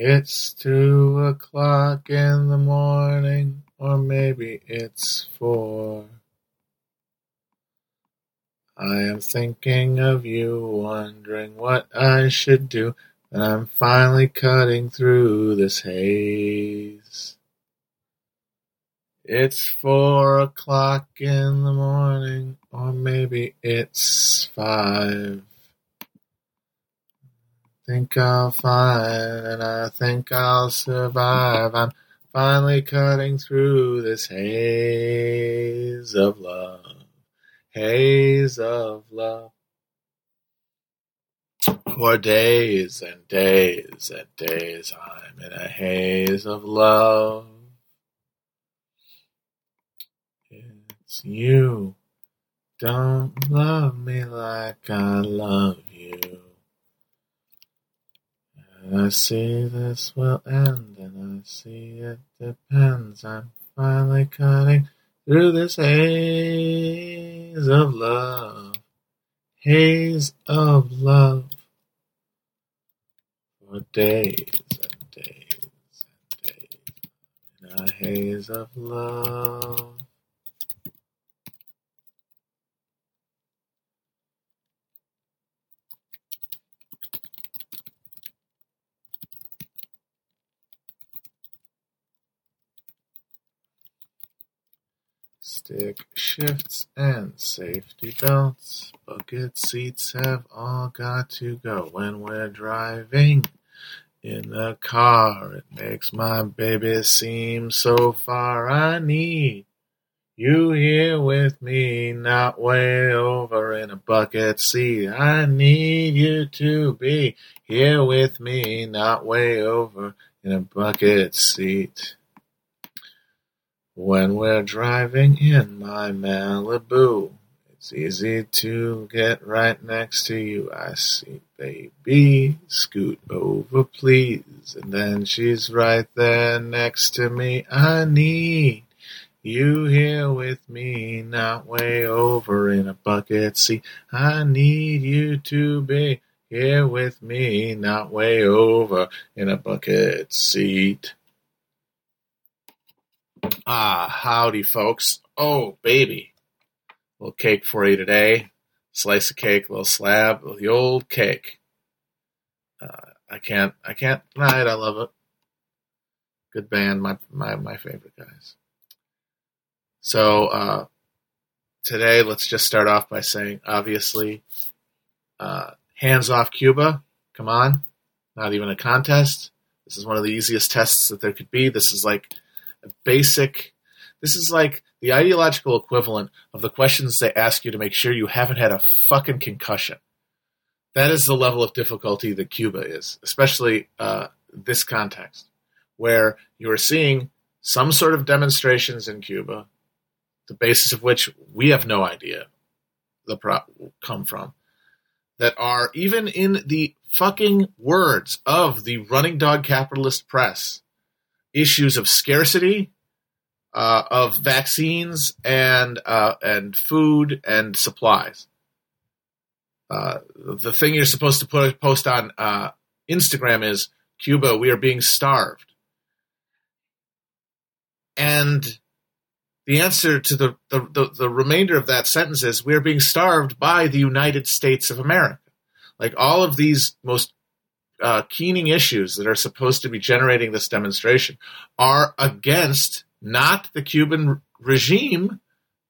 It's two o'clock in the morning, or maybe it's four. I am thinking of you, wondering what I should do, and I'm finally cutting through this haze. It's four o'clock in the morning, or maybe it's five. Think I'll find, and I think I'll survive. I'm finally cutting through this haze of love. Haze of love. For days and days and days I'm in a haze of love. It's you. Don't love me like I love you. And I see this will end, and I see it depends. I'm finally cutting through this haze of love. Haze of love. For days and days and days. In a haze of love. Stick shifts and safety belts. Bucket seats have all got to go when we're driving in the car. It makes my baby seem so far. I need you here with me, not way over in a bucket seat. I need you to be here with me, not way over in a bucket seat. When we're driving in my Malibu, it's easy to get right next to you. I see, baby, scoot over, please. And then she's right there next to me. I need you here with me, not way over in a bucket seat. I need you to be here with me, not way over in a bucket seat. Ah, howdy, folks. Oh, baby. little cake for you today. Slice of cake, little slab, the old cake. Uh, I can't, I can't deny it. I love it. Good band, my my my favorite guys. So uh, today, let's just start off by saying, obviously, uh, hands off Cuba. Come on, not even a contest. This is one of the easiest tests that there could be. This is like basic. This is like the ideological equivalent of the questions they ask you to make sure you haven't had a fucking concussion. That is the level of difficulty that Cuba is, especially uh, this context, where you are seeing some sort of demonstrations in Cuba, the basis of which we have no idea the pro- come from, that are even in the fucking words of the running dog capitalist press issues of scarcity uh, of vaccines and uh, and food and supplies. Uh, the thing you're supposed to put, post on uh, Instagram is Cuba, we are being starved. And the answer to the, the, the, the remainder of that sentence is we are being starved by the United States of America. Like all of these most uh, keening issues that are supposed to be generating this demonstration are against not the Cuban regime,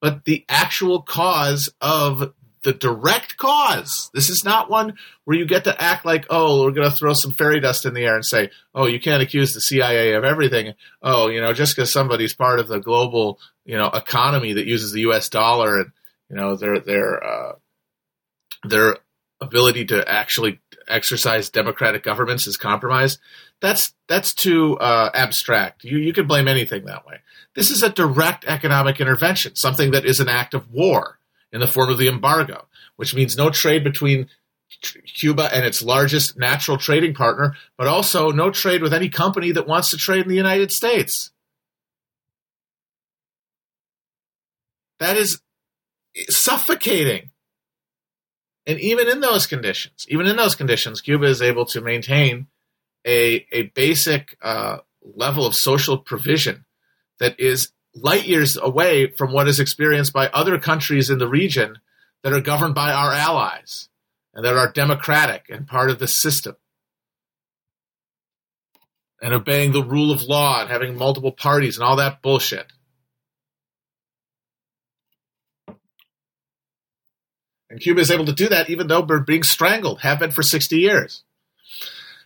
but the actual cause of the direct cause. This is not one where you get to act like, oh, we're going to throw some fairy dust in the air and say, oh, you can't accuse the CIA of everything. Oh, you know, just because somebody's part of the global, you know, economy that uses the U.S. dollar and you know their their uh, their ability to actually exercise democratic governments is compromised. That's that's too uh, abstract. You you can blame anything that way. This is a direct economic intervention, something that is an act of war in the form of the embargo, which means no trade between Cuba and its largest natural trading partner, but also no trade with any company that wants to trade in the United States. That is suffocating. And even in those conditions, even in those conditions, Cuba is able to maintain a a basic uh, level of social provision that is light years away from what is experienced by other countries in the region that are governed by our allies and that are democratic and part of the system and obeying the rule of law and having multiple parties and all that bullshit. And Cuba is able to do that even though we're being strangled, have been for 60 years.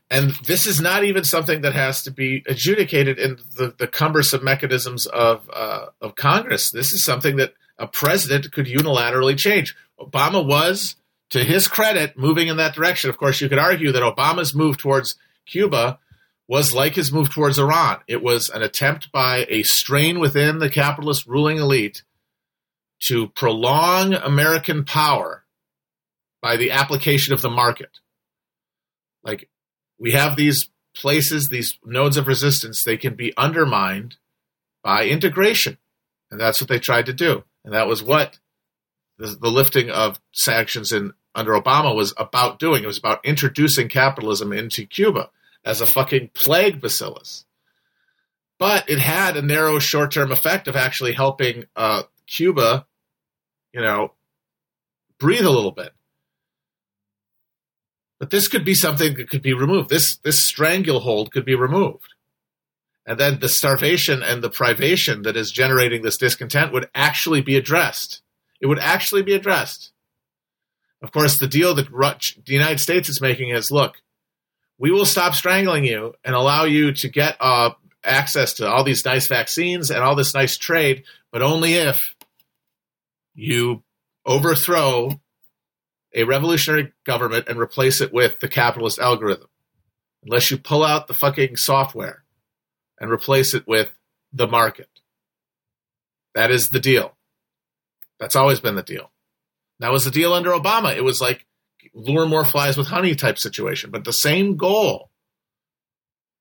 And this is not even something that has to be adjudicated in the, the cumbersome mechanisms of, uh, of Congress. This is something that a president could unilaterally change. Obama was, to his credit, moving in that direction. Of course, you could argue that Obama's move towards Cuba was like his move towards Iran. It was an attempt by a strain within the capitalist ruling elite to prolong American power by the application of the market. Like we have these places, these nodes of resistance, they can be undermined by integration. And that's what they tried to do. And that was what the, the lifting of sanctions in under Obama was about doing. It was about introducing capitalism into Cuba as a fucking plague bacillus. But it had a narrow short term effect of actually helping uh, Cuba, you know, breathe a little bit. But this could be something that could be removed. This this stranglehold could be removed. And then the starvation and the privation that is generating this discontent would actually be addressed. It would actually be addressed. Of course, the deal that the United States is making is look, we will stop strangling you and allow you to get uh, access to all these nice vaccines and all this nice trade, but only if you overthrow a revolutionary government and replace it with the capitalist algorithm. Unless you pull out the fucking software and replace it with the market. That is the deal. That's always been the deal. That was the deal under Obama. It was like lure more flies with honey type situation, but the same goal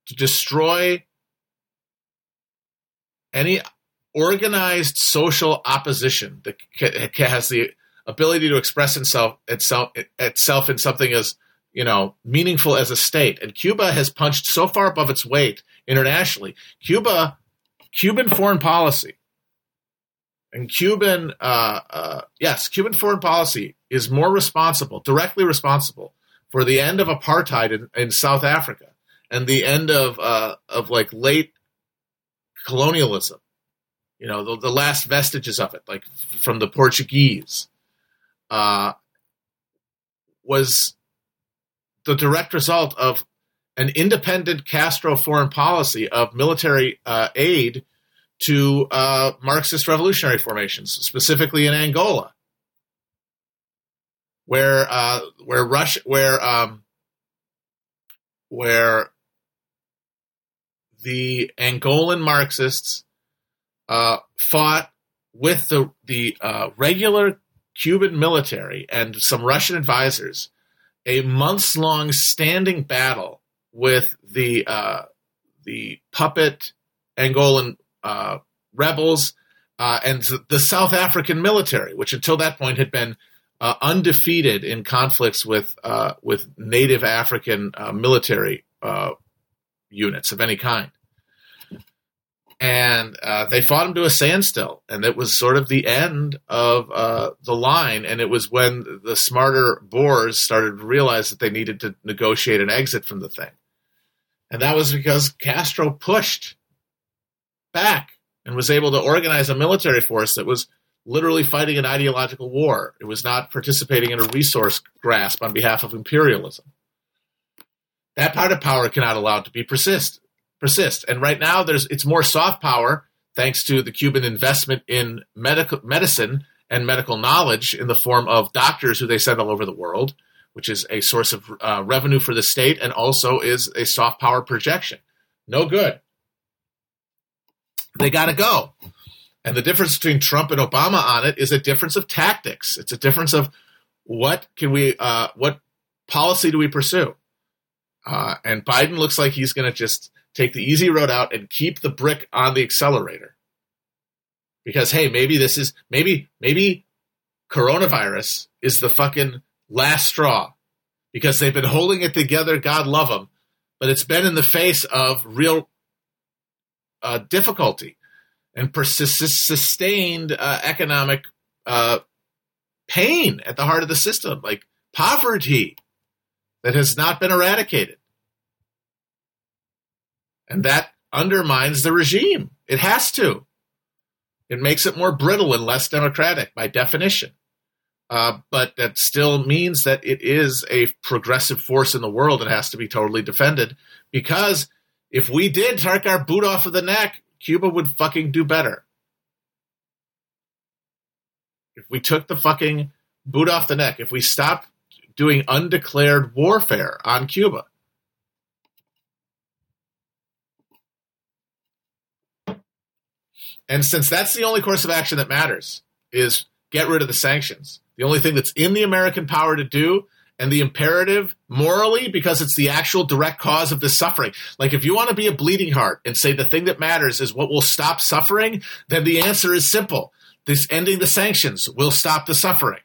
to destroy any organized social opposition that has the ability to express itself itself itself in something as you know meaningful as a state. And Cuba has punched so far above its weight internationally. Cuba, Cuban foreign policy, and Cuban, uh, uh, yes, Cuban foreign policy is more responsible, directly responsible for the end of apartheid in, in South Africa and the end of uh, of like late colonialism. You know, the, the last vestiges of it, like from the Portuguese uh, was the direct result of an independent Castro foreign policy of military uh, aid to uh, Marxist revolutionary formations, specifically in Angola, where uh, where Russia, where um, where the Angolan Marxists uh, fought with the the uh, regular Cuban military and some Russian advisors a months long standing battle with the uh, the puppet Angolan uh, rebels uh, and the South African military, which until that point had been uh, undefeated in conflicts with with native African military units of any kind and uh, they fought him to a standstill, and it was sort of the end of uh, the line. And it was when the smarter Boers started to realize that they needed to negotiate an exit from the thing, and that was because Castro pushed back and was able to organize a military force that was literally fighting an ideological war. It was not participating in a resource grasp on behalf of imperialism. That part of power cannot allow it to be persist persist. And right now, there's it's more soft power thanks to the Cuban investment in medical medicine and medical knowledge in the form of doctors who they send all over the world, which is a source of uh, revenue for the state and also is a soft power projection. No good. They got to go. And the difference between Trump and Obama on it is a difference of tactics. It's a difference of what can we, uh, what policy do we pursue? Uh, and Biden looks like he's going to just take the easy road out and keep the brick on the accelerator. Because hey, maybe this is maybe maybe coronavirus is the fucking last straw because they've been holding it together, God love them. but it's been in the face of real uh, difficulty and persist- sustained uh, economic uh, pain at the heart of the system, like poverty that has not been eradicated. And that undermines the regime. It has to. It makes it more brittle and less democratic by definition. Uh, but that still means that it is a progressive force in the world and has to be totally defended. Because if we did take our boot off of the neck, Cuba would fucking do better. If we took the fucking boot off the neck, if we stopped doing undeclared warfare on Cuba, And since that's the only course of action that matters, is get rid of the sanctions. The only thing that's in the American power to do and the imperative morally because it's the actual direct cause of this suffering. Like if you want to be a bleeding heart and say the thing that matters is what will stop suffering, then the answer is simple. This ending the sanctions will stop the suffering.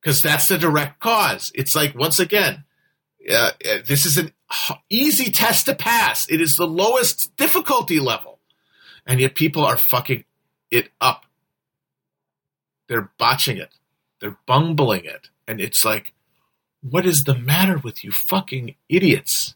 Because that's the direct cause. It's like once again, uh, this is an easy test to pass. It is the lowest difficulty level. And yet people are fucking it up. They're botching it. They're bumbling it. And it's like, what is the matter with you fucking idiots?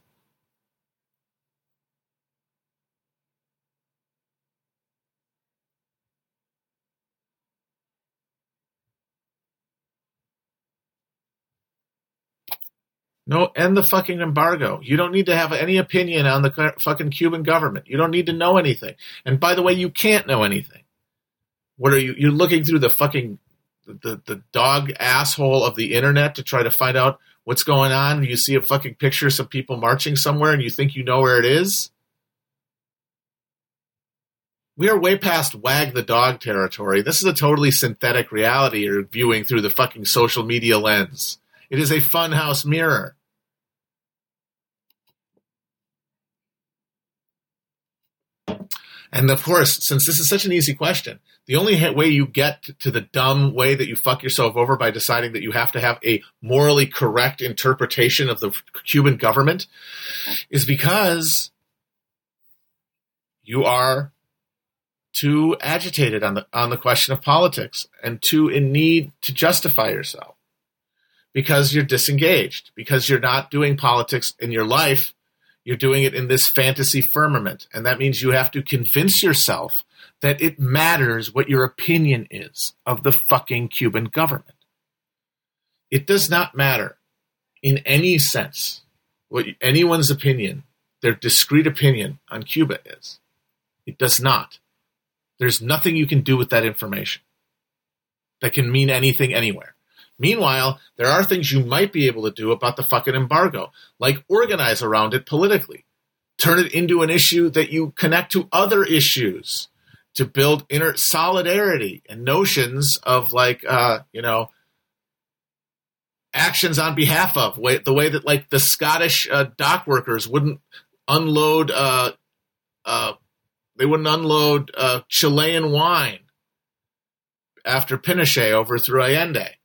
No, end the fucking embargo. You don't need to have any opinion on the fucking Cuban government. You don't need to know anything. And by the way, you can't know anything. What are you? You're looking through the fucking the the dog asshole of the internet to try to find out what's going on. You see a fucking picture of some people marching somewhere, and you think you know where it is. We are way past wag the dog territory. This is a totally synthetic reality you're viewing through the fucking social media lens. It is a funhouse mirror. And of course, since this is such an easy question, the only way you get to the dumb way that you fuck yourself over by deciding that you have to have a morally correct interpretation of the Cuban government is because you are too agitated on the on the question of politics and too in need to justify yourself because you're disengaged because you're not doing politics in your life you're doing it in this fantasy firmament. And that means you have to convince yourself that it matters what your opinion is of the fucking Cuban government. It does not matter in any sense what anyone's opinion, their discrete opinion on Cuba is. It does not. There's nothing you can do with that information that can mean anything anywhere. Meanwhile, there are things you might be able to do about the fucking embargo, like organize around it politically. Turn it into an issue that you connect to other issues to build inner solidarity and notions of like, uh, you know, actions on behalf of way, the way that like the Scottish uh, dock workers wouldn't unload, uh, uh, they wouldn't unload uh, Chilean wine after Pinochet overthrew Allende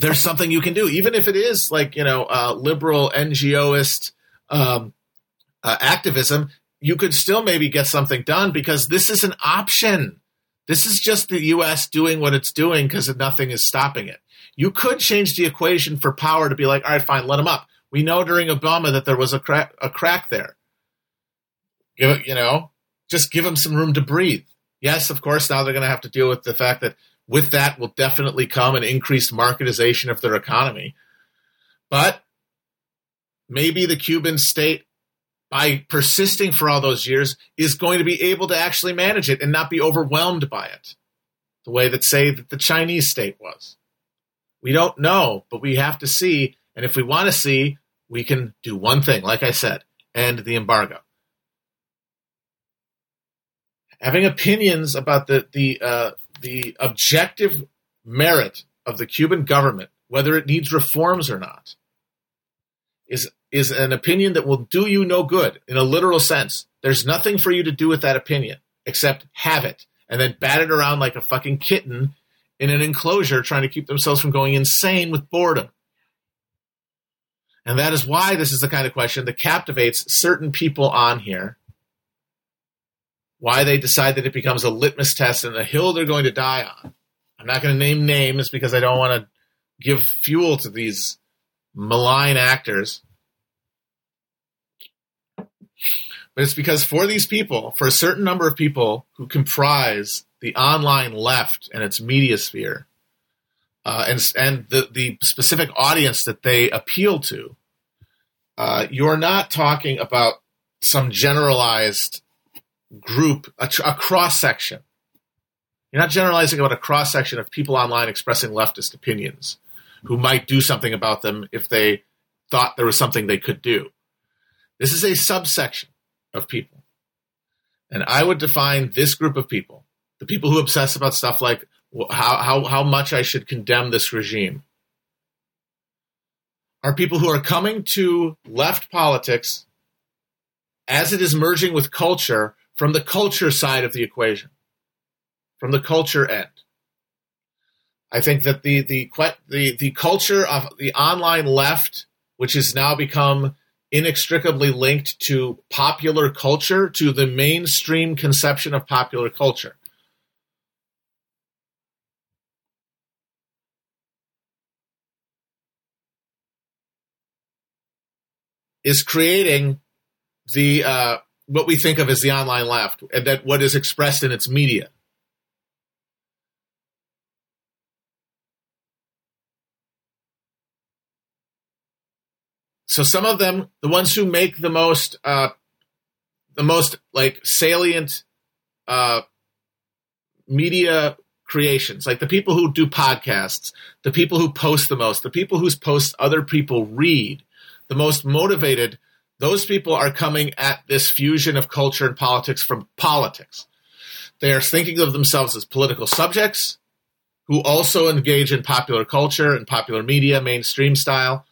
there's something you can do, even if it is like you know uh, liberal NGOist um, uh, activism. You could still maybe get something done because this is an option. This is just the U.S. doing what it's doing because nothing is stopping it. You could change the equation for power to be like, all right, fine, let them up. We know during Obama that there was a crack, a crack there. Give it, you know, just give them some room to breathe. Yes, of course, now they're going to have to deal with the fact that with that will definitely come an increased marketization of their economy. But maybe the Cuban state, by persisting for all those years, is going to be able to actually manage it and not be overwhelmed by it, the way that, say, that the Chinese state was. We don't know, but we have to see. And if we want to see, we can do one thing, like I said, end the embargo. Having opinions about the the uh, the objective merit of the Cuban government, whether it needs reforms or not, is is an opinion that will do you no good in a literal sense. There's nothing for you to do with that opinion except have it and then bat it around like a fucking kitten in an enclosure trying to keep themselves from going insane with boredom. And that is why this is the kind of question that captivates certain people on here. Why they decide that it becomes a litmus test and the hill they're going to die on. I'm not going to name names because I don't want to give fuel to these malign actors. But it's because for these people, for a certain number of people who comprise the online left and its media sphere, uh, and and the the specific audience that they appeal to, uh, you're not talking about some generalized group, a, a cross section. You're not generalizing about a cross section of people online expressing leftist opinions who might do something about them if they thought there was something they could do. This is a subsection of people. And I would define this group of people, the people who obsess about stuff like how, how, how much I should condemn this regime, are people who are coming to left politics as it is merging with culture from the culture side of the equation, from the culture end. I think that the the the the culture of the online left, which has now become inextricably linked to popular culture, to the mainstream conception of popular culture. Is creating the uh, what we think of as the online left, and that what is expressed in its media. So some of them, the ones who make the most, uh, the most like salient uh, media creations, like the people who do podcasts, the people who post the most, the people whose posts other people read, the most motivated, those people are coming at this fusion of culture and politics from politics. They are thinking of themselves as political subjects who also engage in popular culture and popular media, mainstream style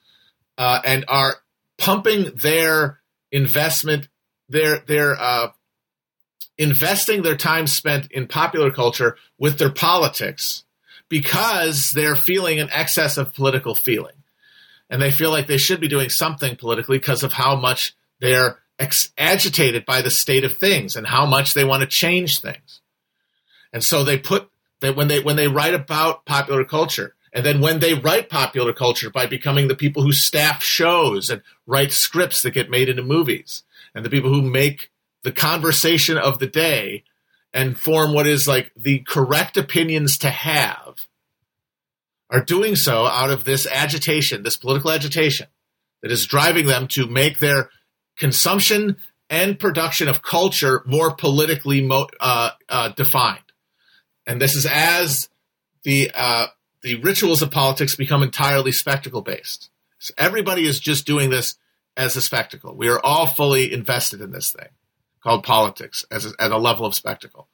uh, and are pumping their investment, their their uh, investing their time spent in popular culture with their politics because they're feeling an excess of political feeling, and they feel like they should be doing something politically because of how much they're ex- agitated by the state of things and how much they want to change things, and so they put that when they when they write about popular culture and then when they write popular culture by becoming the people who staff shows and write scripts that get made into movies and the people who make the conversation of the day and form what is like the correct opinions to have are doing so out of this agitation, this political agitation that is driving them to make their consumption and production of culture more politically mo- uh, uh, defined. And this is as the uh, the rituals of politics become entirely spectacle based. So everybody is just doing this as a spectacle. We are all fully invested in this thing called politics as a, at a level of spectacle.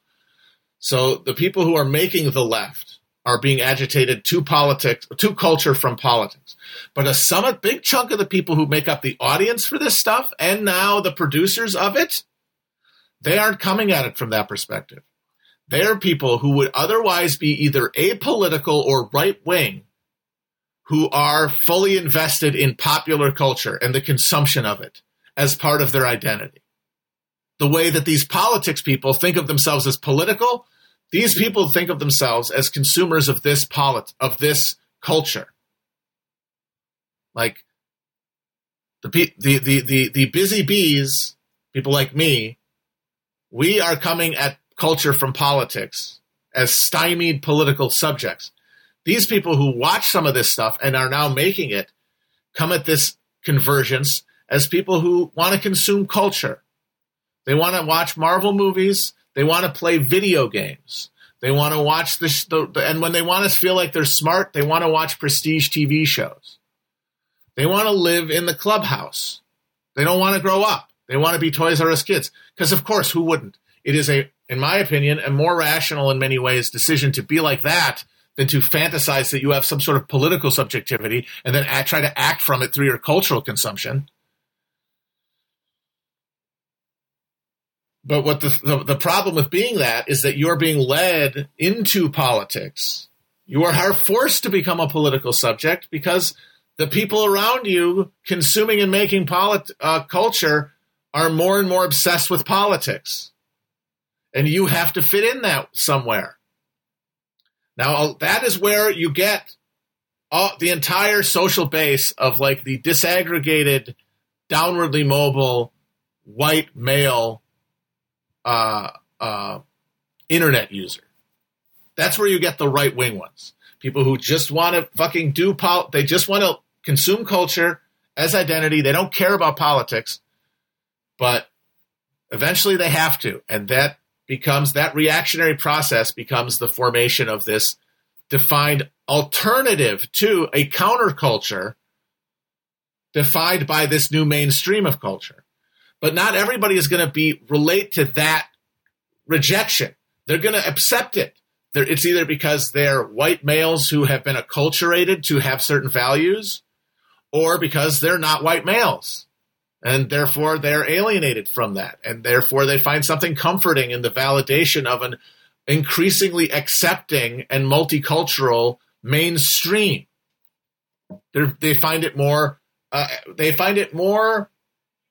So the people who are making the left are being agitated to politics, to culture from politics. But a summit, big chunk of the people who make up the audience for this stuff and now the producers of it, they aren't coming at it from that perspective. They're people who would otherwise be either apolitical or right wing who are fully invested in popular culture and the consumption of it as part of their identity. The way that these politics people think of themselves as political, these people think of themselves as consumers of this polit- of this culture. Like the, the, the, the, the busy bees, people like me, we are coming at culture from politics as stymied political subjects. These people who watch some of this stuff and are now making it come at this convergence as people who want to consume culture. They want to watch Marvel movies. They want to play video games. They want to watch the, the, and when they want to feel like they're smart, they want to watch prestige TV shows. They want to live in the clubhouse. They don't want to grow up. They want to be Toys R Us kids. Because of course, who wouldn't? It is a in my opinion, a more rational in many ways decision to be like that than to fantasize that you have some sort of political subjectivity and then act, try to act from it through your cultural consumption. But what the, the, the problem with being that is that you're being led into politics. You are forced to become a political subject because the people around you consuming and making polit- uh, culture are more and more obsessed with politics. And you have to fit in that somewhere. Now, that is where you get all, the entire social base of like the disaggregated, downwardly mobile, white male uh, uh, internet user. That's where you get the right wing ones. People who just want to fucking do pol. They just want to consume culture as identity. They don't care about politics, but eventually they have to, and that becomes that reactionary process becomes the formation of this defined alternative to a counterculture defined by this new mainstream of culture. But not everybody is going to be relate to that rejection. They're going to accept it. They're, it's either because they're white males who have been acculturated to have certain values, or because they're not white males. And therefore they're alienated from that. And therefore they find something comforting in the validation of an increasingly accepting and multicultural mainstream. They're, they find it more, uh, they find it more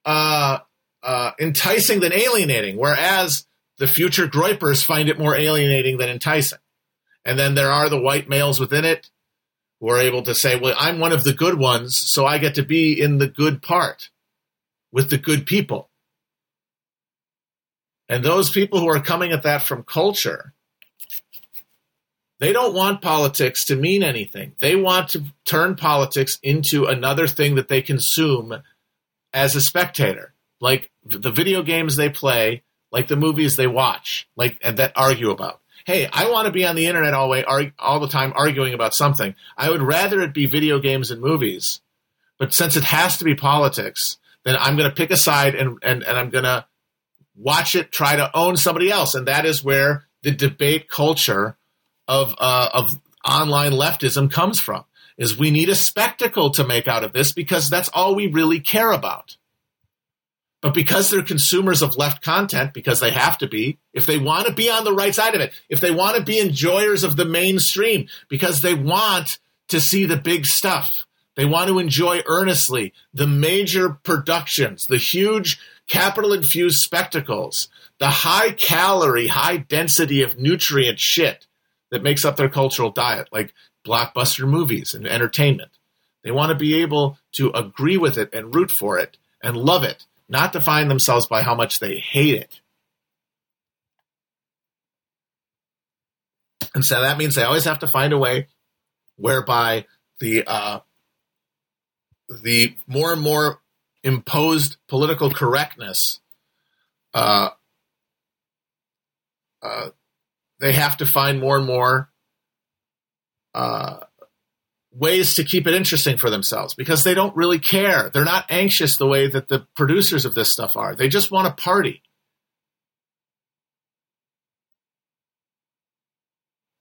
uh, uh, enticing than alienating, whereas the future groypers find it more alienating than enticing. And then there are the white males within it who are able to say, well, I'm one of the good ones, so I get to be in the good part with the good people. And those people who are coming at that from culture, they don't want politics to mean anything. They want to turn politics into another thing that they consume as a spectator, like the video games they play, like the movies they watch, like and that argue about hey, I want to be on the internet all way all the time arguing about something. I would rather it be video games and movies. But since it has to be politics, then I'm going to pick a side and, and, and I'm going to watch it try to own somebody else. And that is where the debate culture of, uh, of online leftism comes from is we need a spectacle to make out of this because that's all we really care about. But because they're consumers of left content, because they have to be, if they want to be on the right side of it, if they want to be enjoyers of the mainstream, because they want to see the big stuff, they want to enjoy earnestly the major productions, the huge capital infused spectacles, the high calorie, high density of nutrient shit that makes up their cultural diet, like blockbuster movies and entertainment. They want to be able to agree with it and root for it and love it not define themselves by how much they hate it. And so that means they always have to find a way whereby the uh, the more and more imposed political correctness, uh, uh, they have to find more and more uh, ways to keep it interesting for themselves because they don't really care. They're not anxious the way that the producers of this stuff are. They just want to party.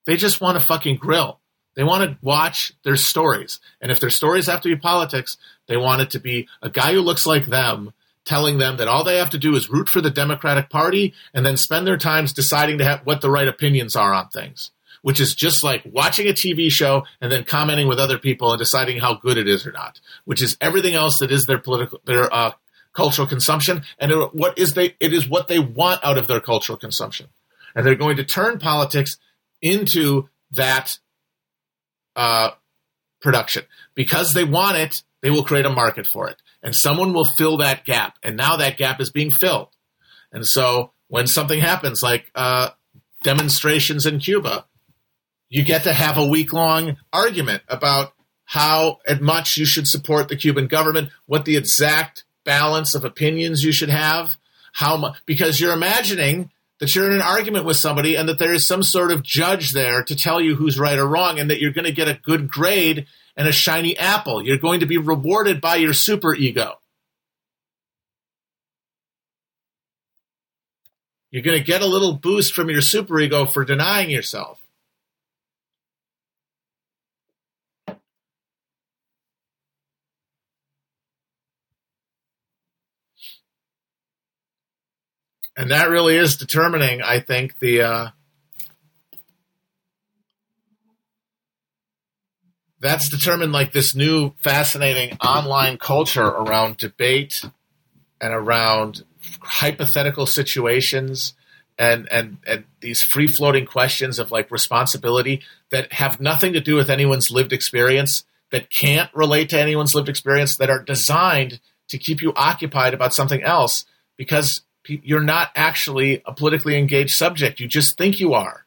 They just want to fucking grill. They want to watch their stories. And if their stories have to be politics, they want it to be a guy who looks like them telling them that all they have to do is root for the Democratic Party and then spend their times deciding to have what the right opinions are on things which is just like watching a TV show and then commenting with other people and deciding how good it is or not, which is everything else that is their political, their uh, cultural consumption, and it, what is they, it is what they want out of their cultural consumption, and they're going to turn politics into that uh, production. Because they want it. They will create a market for it, and someone will fill that gap, and now that gap is being filled, and so when something happens like uh, demonstrations in Cuba you get to have a week long argument about how much you should support the Cuban government, what the exact balance of opinions you should have, how much, because you're imagining that you're in an argument with somebody and that there is some sort of judge there to tell you who's right or wrong and that you're going to get a good grade and a shiny apple. You're going to be rewarded by your super ego. You're going to get a little boost from your super ego for denying yourself. And that really is determining, I think, the uh, that's determined like this new fascinating online culture around debate and around hypothetical situations and and and these free floating questions of like responsibility that have nothing to do with anyone's lived experience that can't relate to anyone's lived experience that are designed to keep you occupied about something else because you're not actually a politically engaged subject you just think you are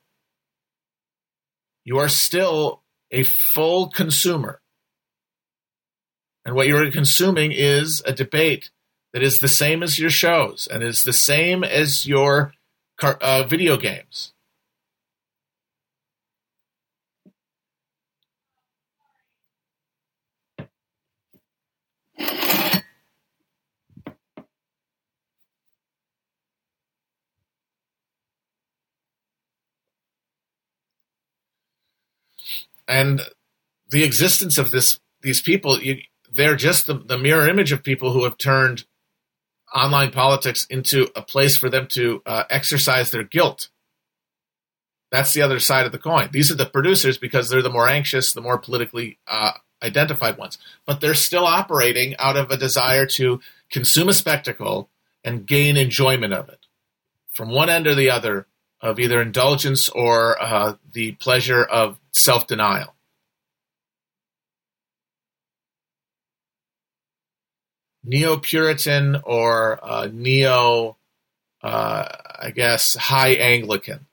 you are still a full consumer. And what you're consuming is a debate that is the same as your shows and is the same as your uh, video games. And the existence of this these people you, they're just the, the mirror image of people who have turned online politics into a place for them to uh, exercise their guilt. That's the other side of the coin. These are the producers because they're the more anxious the more politically uh, identified ones. But they're still operating out of a desire to consume a spectacle and gain enjoyment of it. From one end or the other of either indulgence or uh, the pleasure of self denial. Neo Puritan or uh, neo, uh, I guess, high Anglican.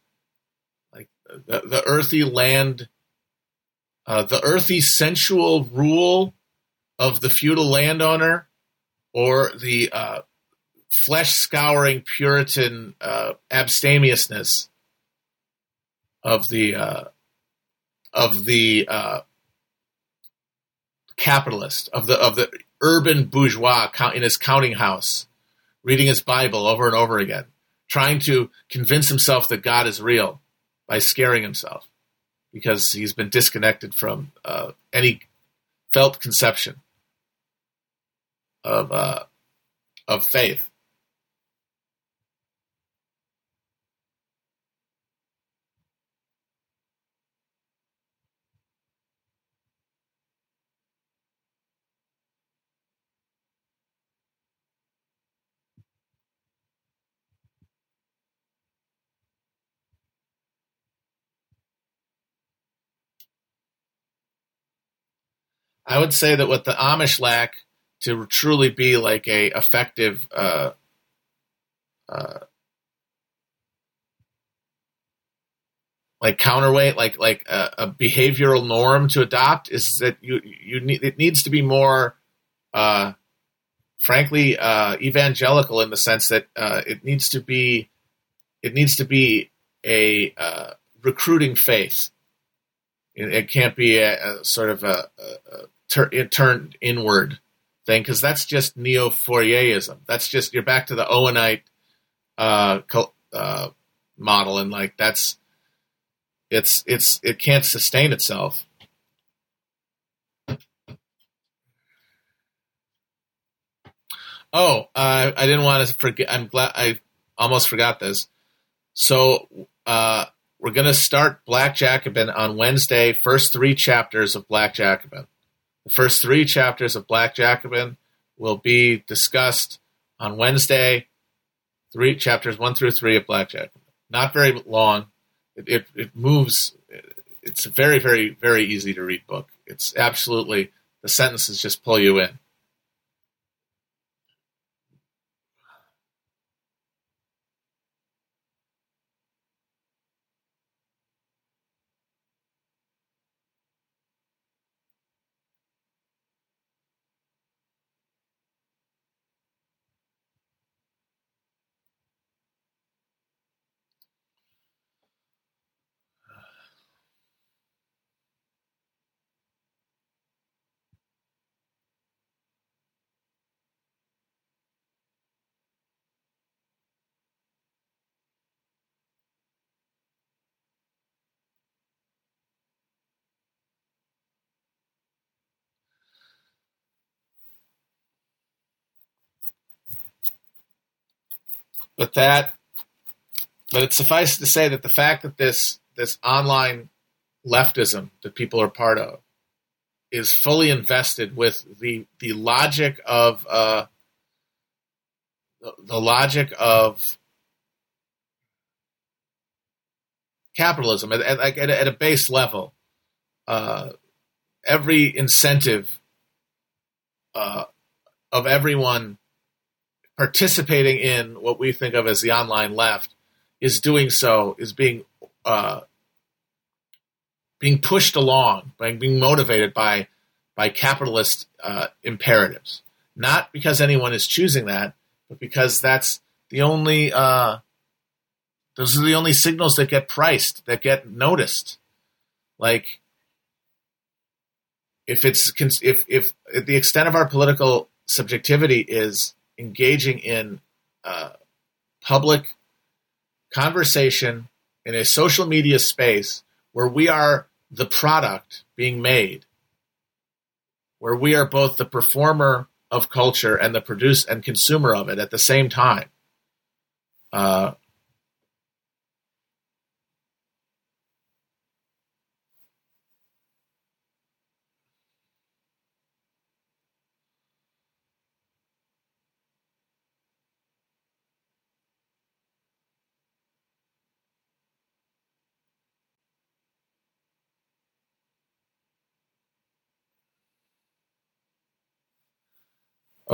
Like the, the earthy land, uh, the earthy sensual rule of the feudal landowner or the uh, flesh scouring Puritan uh, abstemiousness of the uh, of the uh, capitalist of the of the urban bourgeois in his counting house, reading his Bible over and over again, trying to convince himself that God is real by scaring himself because he's been disconnected from uh, any felt conception of uh, of faith. Would say that what the Amish lack to truly be like a effective uh, uh, like counterweight, like like a, a, behavioral norm to adopt is that you you need it needs to be more, uh, frankly, uh, evangelical in the sense that uh, it needs to be it needs to be a uh, recruiting faith. It, it, can't be a, a sort of a, a, tur- turned inward thing because that's just neo Fourierism. That's just you're back to the Owenite uh, uh, model, and like that's it's it's it can't sustain itself. Oh, I didn't want to forget. I'm glad I almost forgot this. So uh, we're going to start Black Jacobin on Wednesday. First three chapters of Black Jacobin. The first three chapters of Black Jacobin will be discussed on Wednesday. Three chapters one through three of Black Jacobin. Not very long. It, it, it moves. It's a very, very, very easy to read book. It's absolutely the sentences just pull you in. But that, but it suffices to say that the fact that this this online leftism that people are part of is fully invested with the the logic of uh, the, the logic of capitalism at, at, at, a, at a base level. Uh, every incentive uh, of everyone participating in what we think of as the online left is doing so is being uh, being pushed along by being motivated by by capitalist uh, imperatives. Not because anyone is choosing that but because that's the only uh, those are the only signals that get priced that get noticed. Like if it's if if the extent of our political subjectivity is engaging in uh, public conversation in a social media space where we are the product being made, where we are both the performer of culture and the produce and consumer of it at the same time. Uh,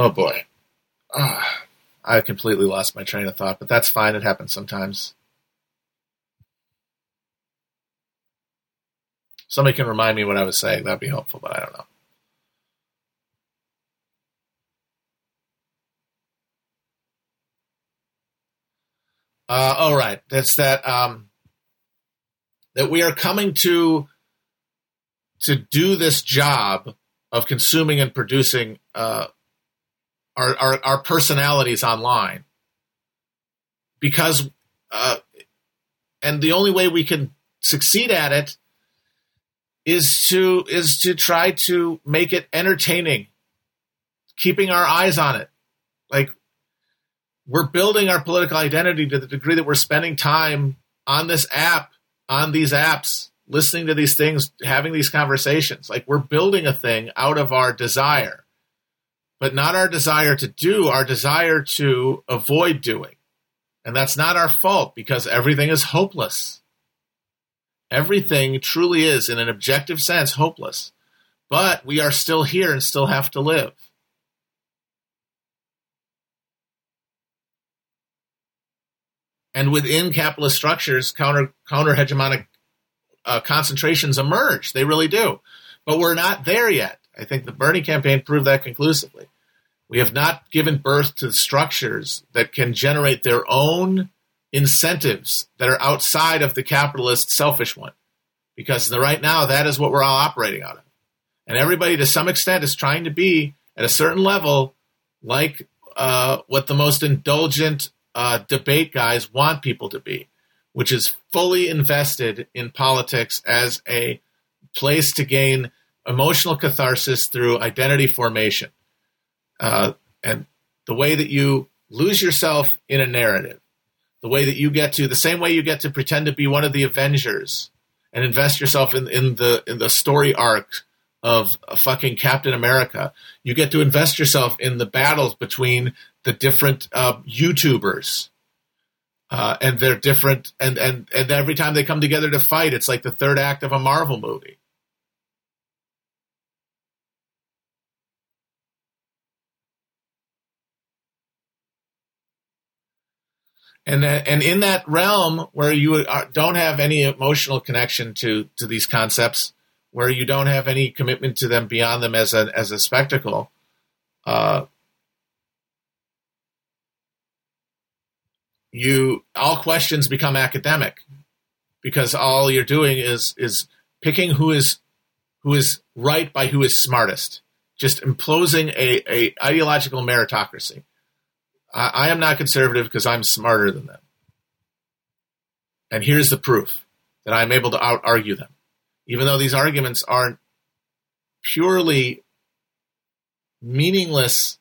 Oh boy. Ah, I completely lost my train of thought, but that's fine. It happens sometimes. Somebody can remind me what I was saying. That'd be helpful, but I don't know. Uh, all right, that's that. Um, that we are coming to to do this job of consuming and producing uh, our, our, our personalities online. Because uh, and the only way we can succeed at it is to is to try to make it entertaining keeping our eyes on it. Like we're building our political identity to the degree that we're spending time on this app on these apps listening to these things having these conversations. Like we're building a thing out of our desire but not our desire to do, our desire to avoid doing. And that's not our fault because everything is hopeless. Everything truly is, in an objective sense, hopeless. But we are still here and still have to live. And within capitalist structures, counter counter hegemonic uh, concentrations emerge. They really do. But we're not there yet. I think the Bernie campaign proved that conclusively. We have not given birth to structures that can generate their own incentives that are outside of the capitalist selfish one. Because right now, that is what we're all operating out of. And everybody, to some extent, is trying to be at a certain level like uh, what the most indulgent uh, debate guys want people to be, which is fully invested in politics as a place to gain emotional catharsis through identity formation. Uh, and the way that you lose yourself in a narrative, the way that you get to the same way you get to pretend to be one of the Avengers and invest yourself in, in the in the story arc of fucking Captain America. You get to invest yourself in the battles between the different uh, YouTubers. Uh, and they're different, and, and and every time they come together to fight, it's like the third act of a Marvel movie. And that, and in that realm where you don't have any emotional connection to to these concepts, where you don't have any commitment to them beyond them as a as a spectacle, uh, you all questions become academic because all you're doing is is picking who is who is right by who is smartest, just imposing a, a ideological meritocracy. I, I am not conservative because I'm smarter than them. And here's the proof that I'm able to out argue them. Even though these arguments aren't purely meaningless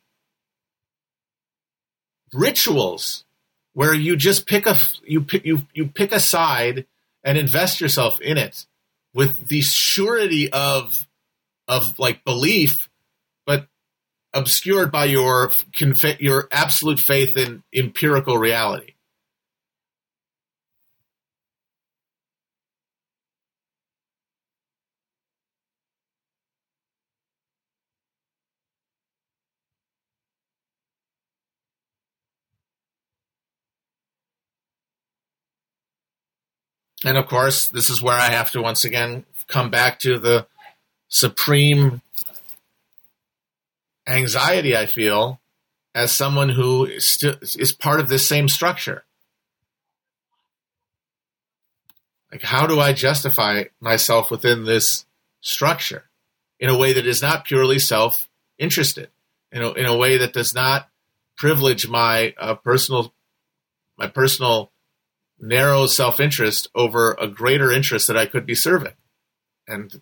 rituals where you just pick a you pick you you pick a side and invest yourself in it with the surety of of like belief, obscured by your your absolute faith in empirical reality. And of course, this is where I have to once again come back to the supreme anxiety I feel as someone who is, st- is part of this same structure. Like, how do I justify myself within this structure in a way that is not purely self interested, in a, in a way that does not privilege my uh, personal my personal narrow self interest over a greater interest that I could be serving. And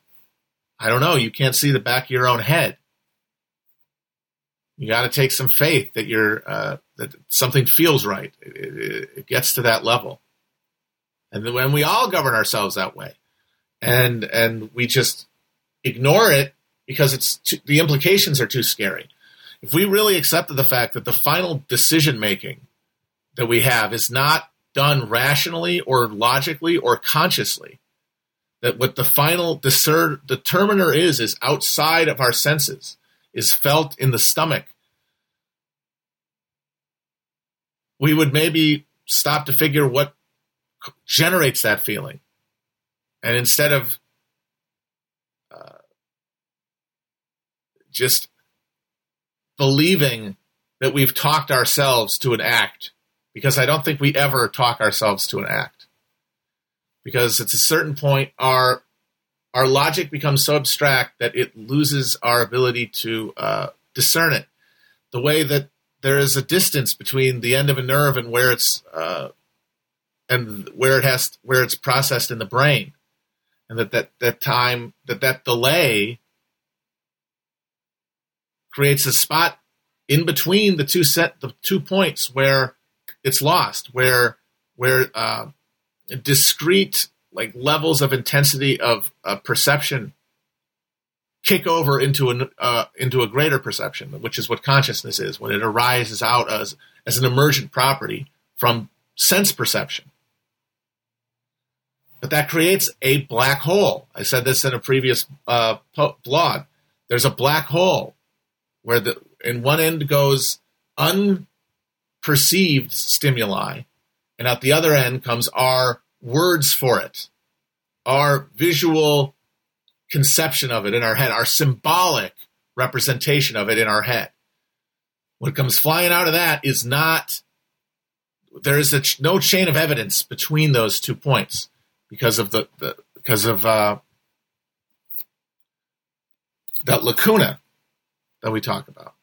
I don't know, you can't see the back of your own head. You got to take some faith that you're uh, that something feels right. It, it, it, gets to that level, and when we all govern ourselves that way, and and we just ignore it because it's too, the implications are too scary. If we really accepted the fact that the final decision making that we have is not done rationally or logically or consciously. That what the final discer- determiner is, is outside of our senses, is felt in the stomach. We would maybe stop to figure what generates that feeling. And instead of uh, just believing that we've talked ourselves to an act because I don't think we ever talk ourselves to an act. Because at a certain point, our our logic becomes so abstract that it loses our ability to uh, discern it. The way that there is a distance between the end of a nerve and where it's uh, and where it has where it's processed in the brain, and that that that time that that delay creates a spot in between the two set the two points where it's lost where where uh, discrete like levels of intensity of uh, perception kick over into an uh, into a greater perception, which is what consciousness is when it arises out as as an emergent property from sense perception. But that creates a black hole. I said this in a previous uh, blog. There's a black hole where the in one end goes unperceived stimuli, and at the other end comes our words for it, our visual conception of it in our head, our symbolic representation of it in our head. What comes flying out of that is not, there is ch- no chain of evidence between those two points because of the, the because of uh, that lacuna that we talk about.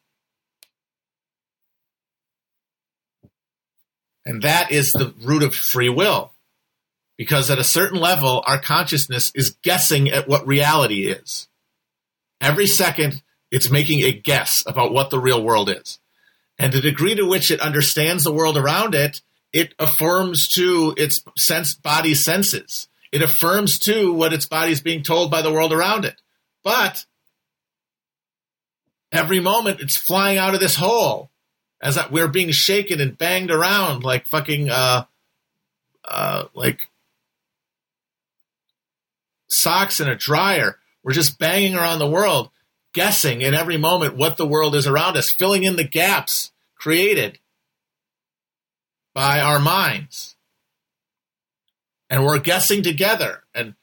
And that is the root of free will. Because at a certain level, our consciousness is guessing at what reality is. Every second, it's making a guess about what the real world is. And the degree to which it understands the world around it, it affirms to its sense body senses. It affirms to what its body is being told by the world around it. But every moment it's flying out of this hole as we're being shaken and banged around like fucking uh, uh, like socks in a dryer. We're just banging around the world, guessing in every moment what the world is around us, filling in the gaps created by our minds. And we're guessing together. And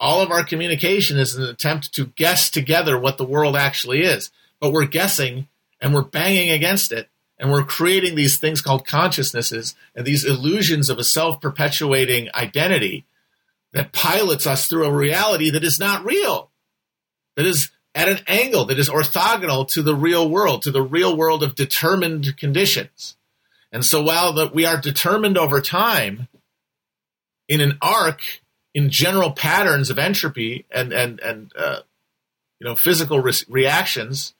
all of our communication is an attempt to guess together what the world actually is. But we're guessing and we're banging against it and we're creating these things called consciousnesses and these illusions of a self perpetuating identity that pilots us through a reality that is not real, that is at an angle that is orthogonal to the real world, to the real world of determined conditions. And so while that we are determined over time in an arc, in general patterns of entropy and and and uh, you know physical re- reactions,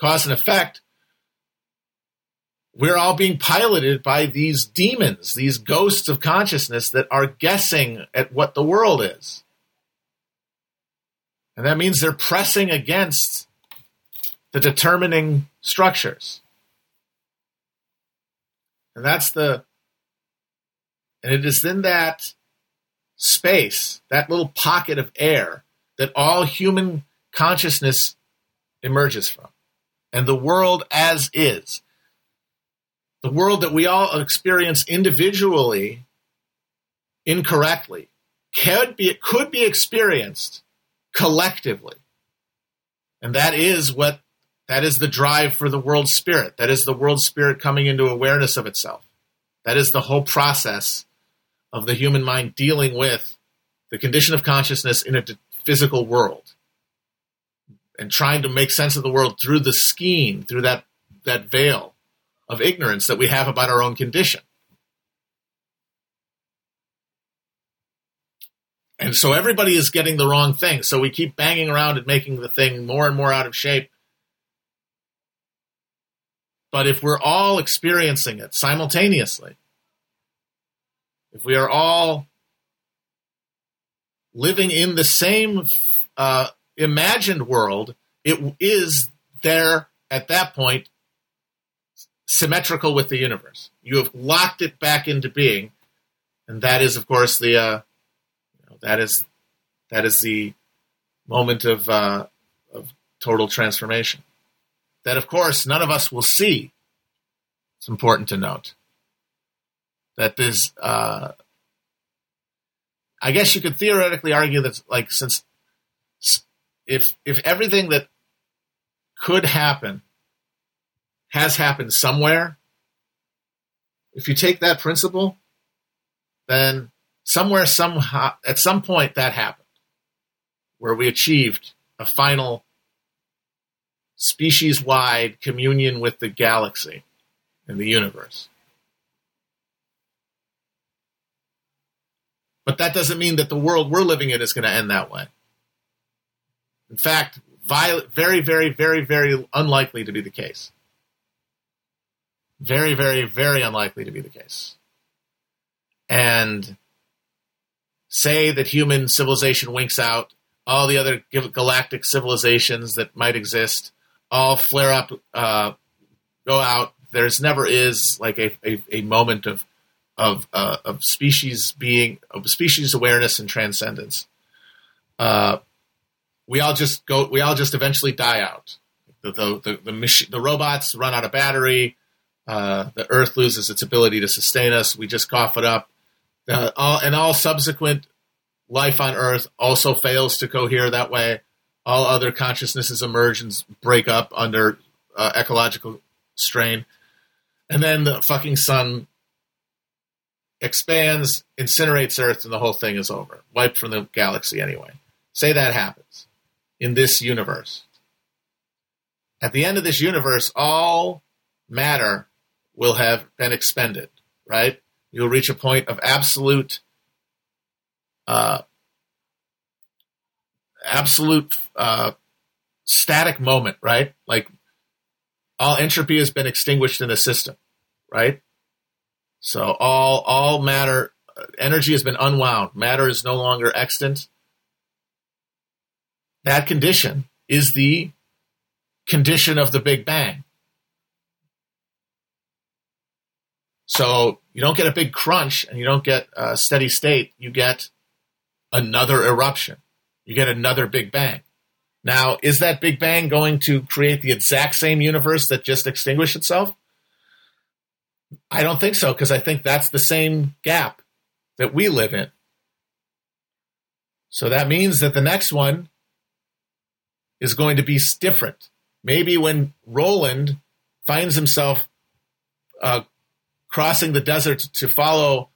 cause and effect, we're all being piloted by these demons, these ghosts of consciousness that are guessing at what the world is. And that means they're pressing against the determining structures. And that's the, and it is in that space, that little pocket of air, that all human consciousness emerges from. And the world as is. The world that we all experience individually incorrectly could be, could be experienced collectively. And that is what that is the drive for the world spirit. That is the world spirit coming into awareness of itself. That is the whole process of the human mind dealing with the condition of consciousness in a physical world and trying to make sense of the world through the scheme, through that, that veil of ignorance that we have about our own condition. And so everybody is getting the wrong thing. So we keep banging around and making the thing more and more out of shape. But if we're all experiencing it simultaneously, if we are all living in the same uh, imagined world, it is there at that point symmetrical with the universe. You have locked it back into being, and that is, of course, the uh, you know, that is that is the moment of uh, of total transformation. That, of course, none of us will see. It's important to note that there's. Uh, I guess you could theoretically argue that, like, since if if everything that could happen has happened somewhere, if you take that principle, then somewhere, somehow, at some point, that happened, where we achieved a final species-wide communion with the galaxy and the universe. But that doesn't mean that the world we're living in is going to end that way. In fact, very, very, very, very unlikely to be the case. Very, very, very unlikely to be the case. And say that human civilization winks out, all the other galactic civilizations that might exist all flare up, uh, go out. There's never is like a, a, a moment of of uh, of species being of species awareness and transcendence. Uh, we all just go. We all just eventually die out. The the the, the, the robots run out of battery. Uh, the Earth loses its ability to sustain us. We just cough it up. all, and all subsequent life on Earth also fails to cohere that way. All other consciousnesses emerge and break up under uh, ecological strain. And then the fucking sun expands, incinerates Earth, and the whole thing is over. Wiped from the galaxy anyway. Say that happens in this universe. At the end of this universe, all matter will have been expended, right? You'll reach a point of absolute, uh, absolute uh, static moment, right? Like all entropy has been extinguished in the system, right? So all all matter, energy has been unwound. Matter is no longer extant. That condition is the condition of the Big Bang. So you don't get a big crunch and you don't get a steady state. You get another eruption. You get another Big Bang. Now, is that Big Bang going to create the exact same universe that just extinguished itself? I don't think so, because I think that's the same gap that we live in. So that means that the next one is going to be different. Maybe when Roland finds himself uh, crossing the desert to follow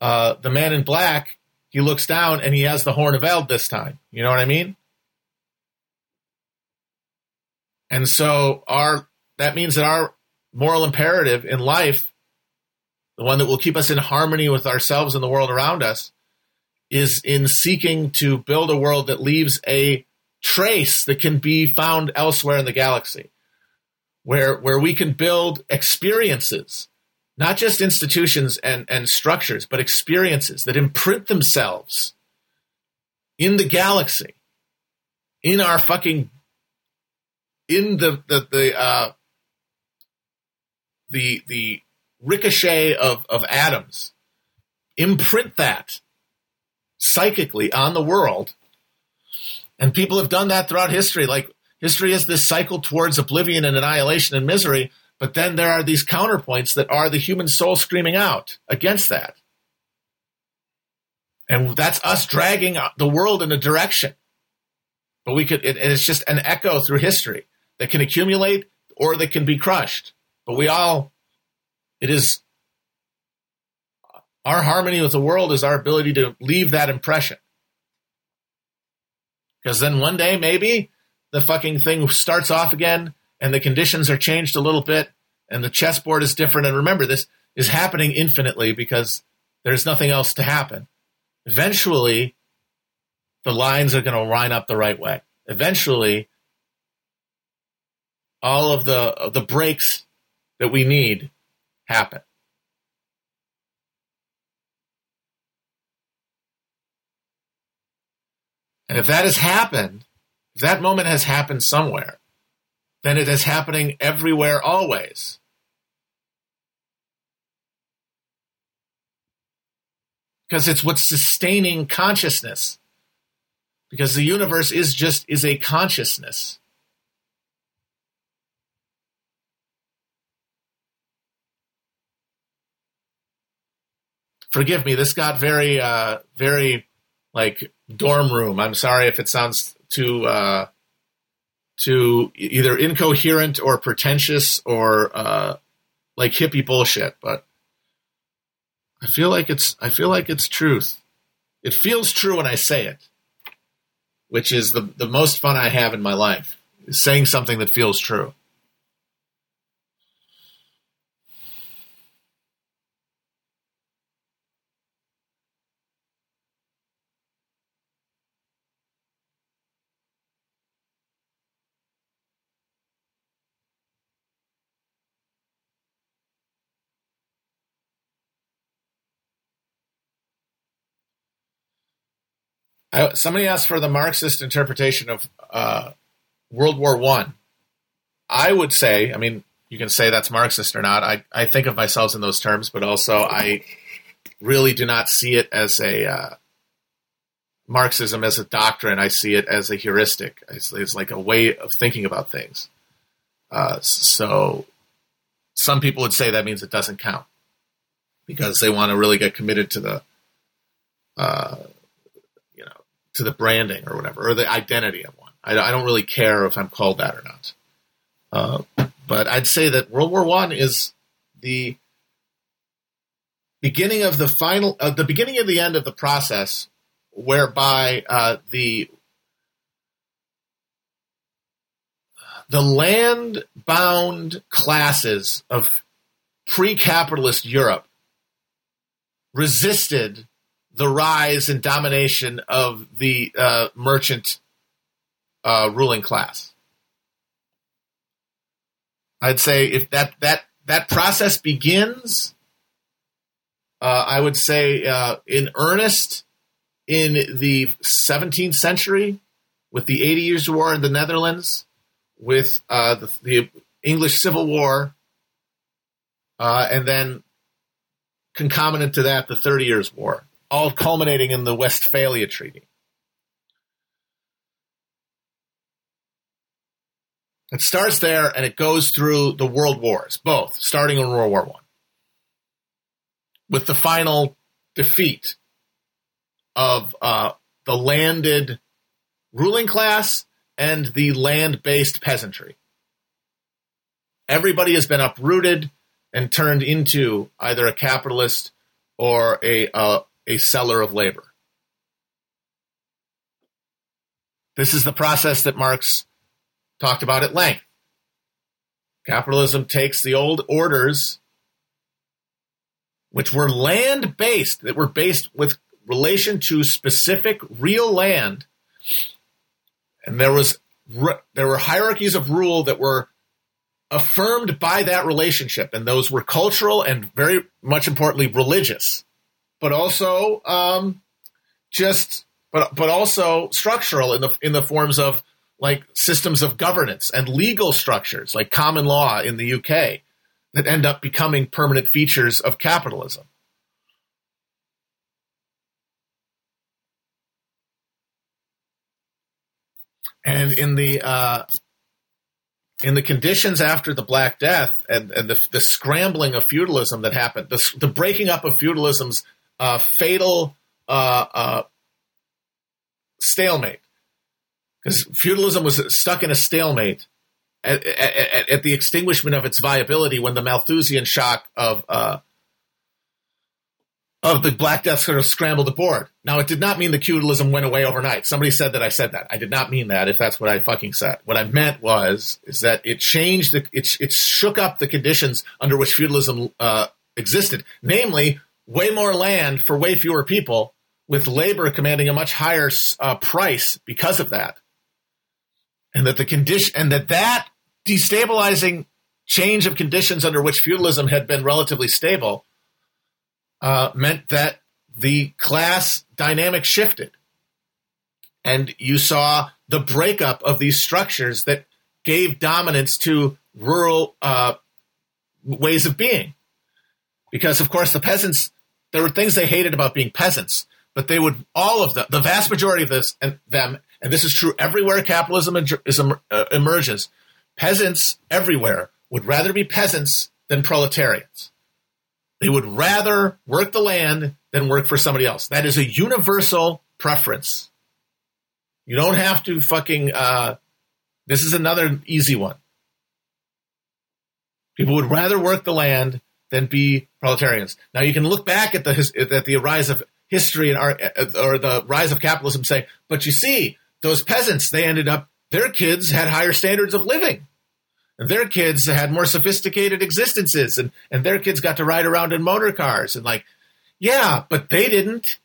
uh, the man in black, he looks down and he has the horn of Eld this time. You know what I mean? And so our that means that our moral imperative in life, the one that will keep us in harmony with ourselves and the world around us, is in seeking to build a world that leaves a trace that can be found elsewhere in the galaxy, where where we can build experiences, not just institutions and, and structures, but experiences that imprint themselves in the galaxy in our fucking in the the the uh, the the ricochet of of atoms, imprint that psychically on the world, and people have done that throughout history. Like history is this cycle towards oblivion and annihilation and misery, but then there are these counterpoints that are the human soul screaming out against that. And that's us dragging the world in a direction. But we could, it, it's just an echo through history that can accumulate or that can be crushed. But we all, it is our harmony with the world is our ability to leave that impression. Because then one day, maybe the fucking thing starts off again and the conditions are changed a little bit and the chessboard is different. And remember, this is happening infinitely because there's nothing else to happen. Eventually, the lines are going to line up the right way. Eventually, all of the the breaks that we need happen. And if that has happened, if that moment has happened somewhere, then it is happening everywhere always. Because it's what's sustaining consciousness. Because the universe is just is a consciousness. Forgive me, this got very uh very like dorm room. I'm sorry if it sounds too uh to either incoherent or pretentious or uh, like hippie bullshit, but I feel like it's I feel like it's truth. It feels true when I say it, which is the the most fun I have in my life, saying something that feels true. I, somebody asked for the Marxist interpretation of uh, World War One. I. I would say, I mean, you can say that's Marxist or not. I, I think of myself in those terms, but also I really do not see it as a uh, Marxism as a doctrine. I see it as a heuristic. It's, it's like a way of thinking about things. Uh, so some people would say that means it doesn't count because they want to really get committed to the uh, to the branding or whatever, or the identity of one. I, I don't really care if I'm called that or not. Uh, but I'd say that World War One is the beginning of the final, uh, the beginning of the end of the process, whereby uh, the the land bound classes of pre capitalist Europe resisted the rise and domination of the uh, merchant uh, ruling class. I'd say if that that that process begins, uh, I would say uh, in earnest in the 17th century with the 80 Years' War in the Netherlands, with uh, the, the, English Civil War, uh, and then concomitant to that, the Thirty Years' War all culminating in the Westphalia Treaty. It starts there and it goes through the world wars, both, starting in World War One, with the final defeat of uh, the landed ruling class and the land based peasantry. Everybody has been uprooted and turned into either a capitalist or a, uh, a seller of labor. This is the process that Marx talked about at length. Capitalism takes the old orders, which were land based, that were based with relation to specific real land, and there was there were hierarchies of rule that were affirmed by that relationship, and those were cultural and very much importantly religious but also um, just but but also structural in the in the forms of like systems of governance and legal structures like common law in the UK that end up becoming permanent features of capitalism. And in the uh, in the conditions after the Black Death and, and the, the scrambling of feudalism that happened, the, the breaking up of feudalism's uh, fatal uh, uh stalemate, because feudalism was stuck in a stalemate at, at, at, the extinguishment of its viability when the Malthusian shock of uh, of the Black Death sort of scrambled the board. Now, it did not mean the feudalism went away overnight. Somebody said that I said that. I did not mean that. If that's what I fucking said, what I meant was is that it changed the it it shook up the conditions under which feudalism uh, existed, namely way more land for way fewer people, with labor commanding a much higher uh, price because of that, and that the condition and that that destabilizing change of conditions under which feudalism had been relatively stable uh, meant that the class dynamic shifted. And you saw the breakup of these structures that gave dominance to rural uh, ways of being. Because, of course, the peasants, there were things they hated about being peasants, but they would, all of them, the vast majority of this and them, and this is true everywhere capitalism is, uh, emerges, peasants everywhere would rather be peasants than proletarians. They would rather work the land than work for somebody else. That is a universal preference. You don't have to fucking. Uh, this is another easy one. People would rather work the land than be proletarians. Now you can look back at the at the rise of history and art, uh, or the rise of capitalism, say, but you see, those peasants, they ended up their kids had higher standards of living And their kids had more sophisticated existences and, and their kids got to ride around in motor cars and like, yeah, but they didn't.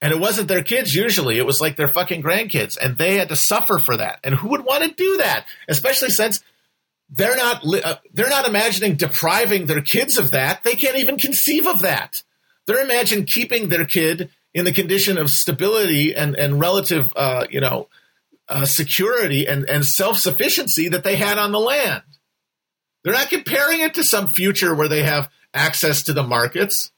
And it wasn't their kids usually. It was like their fucking grandkids and they had to suffer for that. And who would want to do that? Especially since they're not, uh, they're not imagining depriving their kids of that. They can't even conceive of that. They're imagining keeping their kid in the condition of stability and, and relative, uh, you know, uh, security and, and self sufficiency that they had on the land. They're not comparing it to some future where they have access to the markets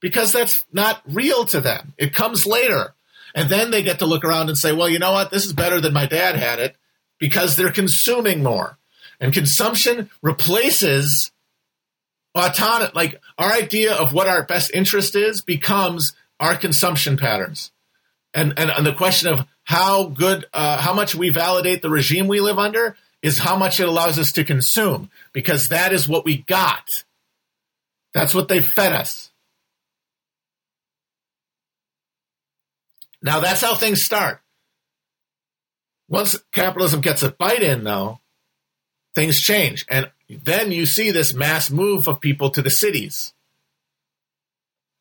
because that's not real to them. It comes later. And then they get to look around and say, well, you know what? This is better than my dad had it because they're consuming more. And consumption replaces autonomy. Like our idea of what our best interest is becomes our consumption patterns. And, and, and the question of how good, uh, how much we validate the regime we live under is how much it allows us to consume because that is what we got. That's what they fed us. Now that's how things start. Once capitalism gets a bite in, though, things change. And then you see this mass move of people to the cities.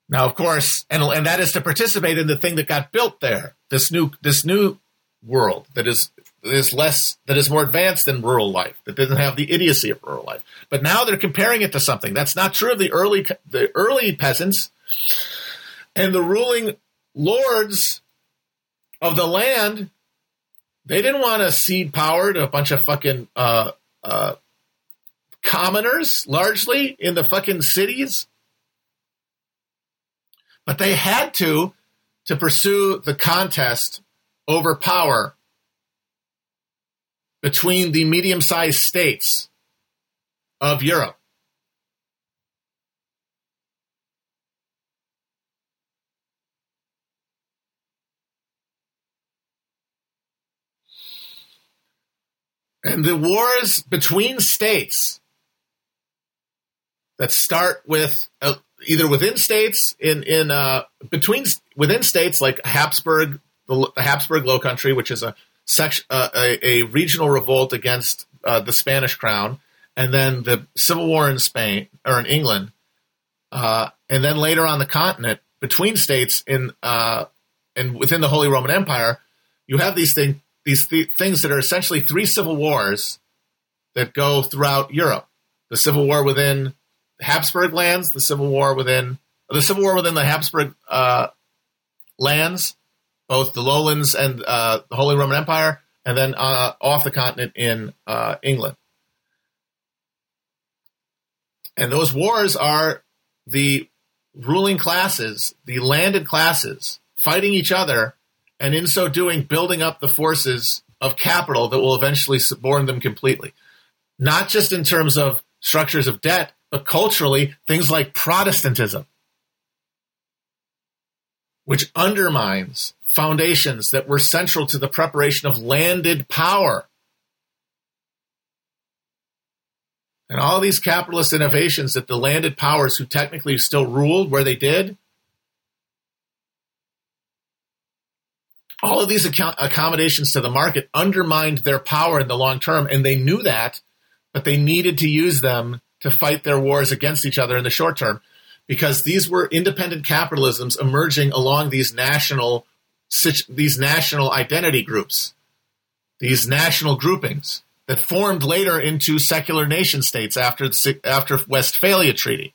Now, of course, and, and that is to participate in the thing that got built there this new this new world that is is less that is more advanced than rural life that doesn't have the idiocy of rural life but now they're comparing it to something that's not true of the early the early peasants and the ruling lords of the land they didn't want to cede power to a bunch of fucking uh, uh, commoners largely in the fucking cities but they had to to pursue the contest over power between the medium sized states of Europe. And the wars between states that start with uh, either within states in in uh, between within states like Habsburg, the, Habsburg Low Country, which is a section, uh, a, a, regional revolt against uh, the Spanish crown, and then the civil war in Spain or in England, uh, and then later on the continent between states in uh, and within the Holy Roman Empire, you have these things these th- things that are essentially three civil wars that go throughout Europe. The civil war within Habsburg lands, the civil war within the civil war within the Habsburg uh, lands, both the lowlands and uh, the Holy Roman Empire, and then uh, off the continent in uh, England. And those wars are the ruling classes, the landed classes, fighting each other, and in so doing, building up the forces of capital that will eventually suborn them completely. Not just in terms of structures of debt, but culturally, things like Protestantism, which undermines foundations that were central to the preparation of landed power. And all these capitalist innovations that the landed powers who technically still ruled where they did, all of these accommodations to the market undermined their power in the long term, and they knew that, but they needed to use them to fight their wars against each other in the short term because these were independent capitalisms emerging along these national these national identity groups, these national groupings that formed later into secular nation states after after Westphalia Treaty.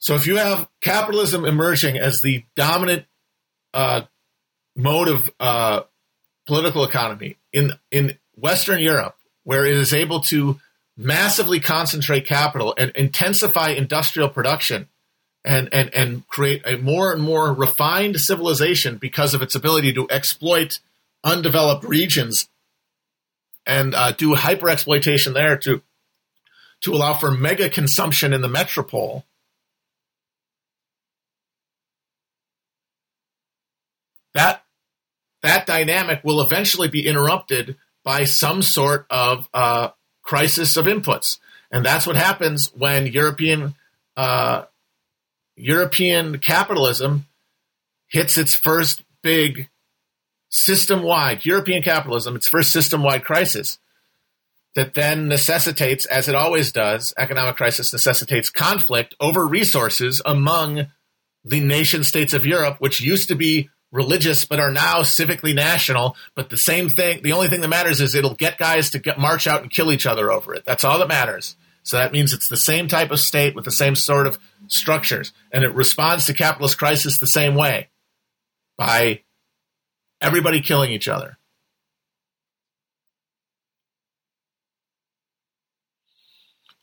So if you have capitalism emerging as the dominant uh, mode of uh, political economy in in Western Europe, where it is able to massively concentrate capital and intensify industrial production and, and, and create a more and more refined civilization because of its ability to exploit undeveloped regions and uh, do hyper exploitation there to to allow for mega consumption in the metropole. That that dynamic will eventually be interrupted by some sort of uh, crisis of inputs, and that's what happens when European uh, European capitalism hits its first big system wide European capitalism, its first system wide crisis that then necessitates, as it always does, economic crisis necessitates conflict over resources among the nation states of Europe, which used to be religious but are now civically national. But the same thing, the only thing that matters is it'll get guys to get, march out and kill each other over it. That's all that matters. So that means it's the same type of state with the same sort of structures, and it responds to capitalist crisis the same way by everybody killing each other.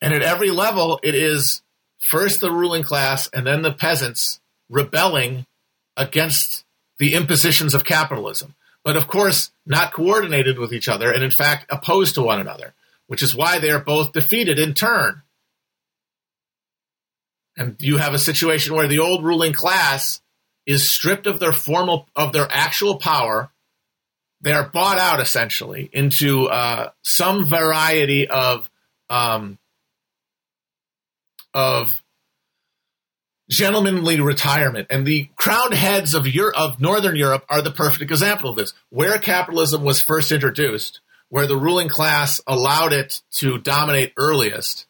And at every level, it is first the ruling class and then the peasants rebelling against the impositions of capitalism. But of course, not coordinated with each other and in fact opposed to one another, which is why they are both defeated in turn. And you have a situation where the old ruling class is stripped of their formal, of their actual power. They are bought out essentially into uh, some variety of um, of gentlemanly retirement. And the crowned heads of Europe, of Northern Europe are the perfect example of this. Where capitalism was first introduced, where the ruling class allowed it to dominate earliest,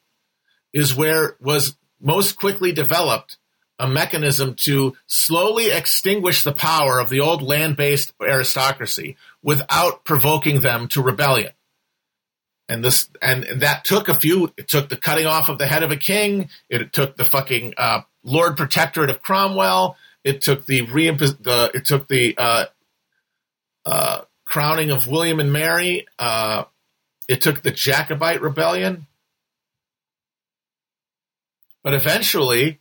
is where was most quickly developed a mechanism to slowly extinguish the power of the old land-based aristocracy without provoking them to rebellion. And this and that took a few. It took the cutting off of the head of a king. It took the fucking uh, Lord Protectorate of Cromwell. It took the reimpos- the it took the uh, uh, crowning of William and Mary. Uh, it took the Jacobite rebellion. But eventually,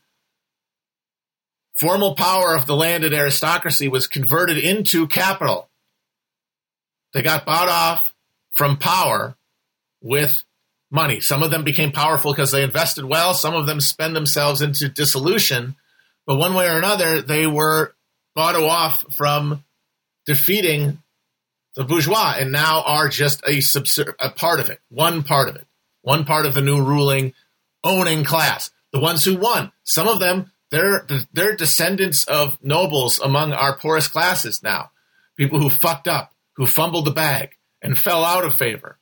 formal power of the landed aristocracy was converted into capital. They got bought off from power with money. Some of them became powerful because they invested well. Some of them spend themselves into dissolution. But one way or another, they were bought off from defeating the bourgeois and now are just a, subser- a part of it, one part of it, one part of the new ruling owning class the ones who won. Some of them, they're they're descendants of nobles among our poorest classes now. People who fucked up, who fumbled the bag and fell out of favor.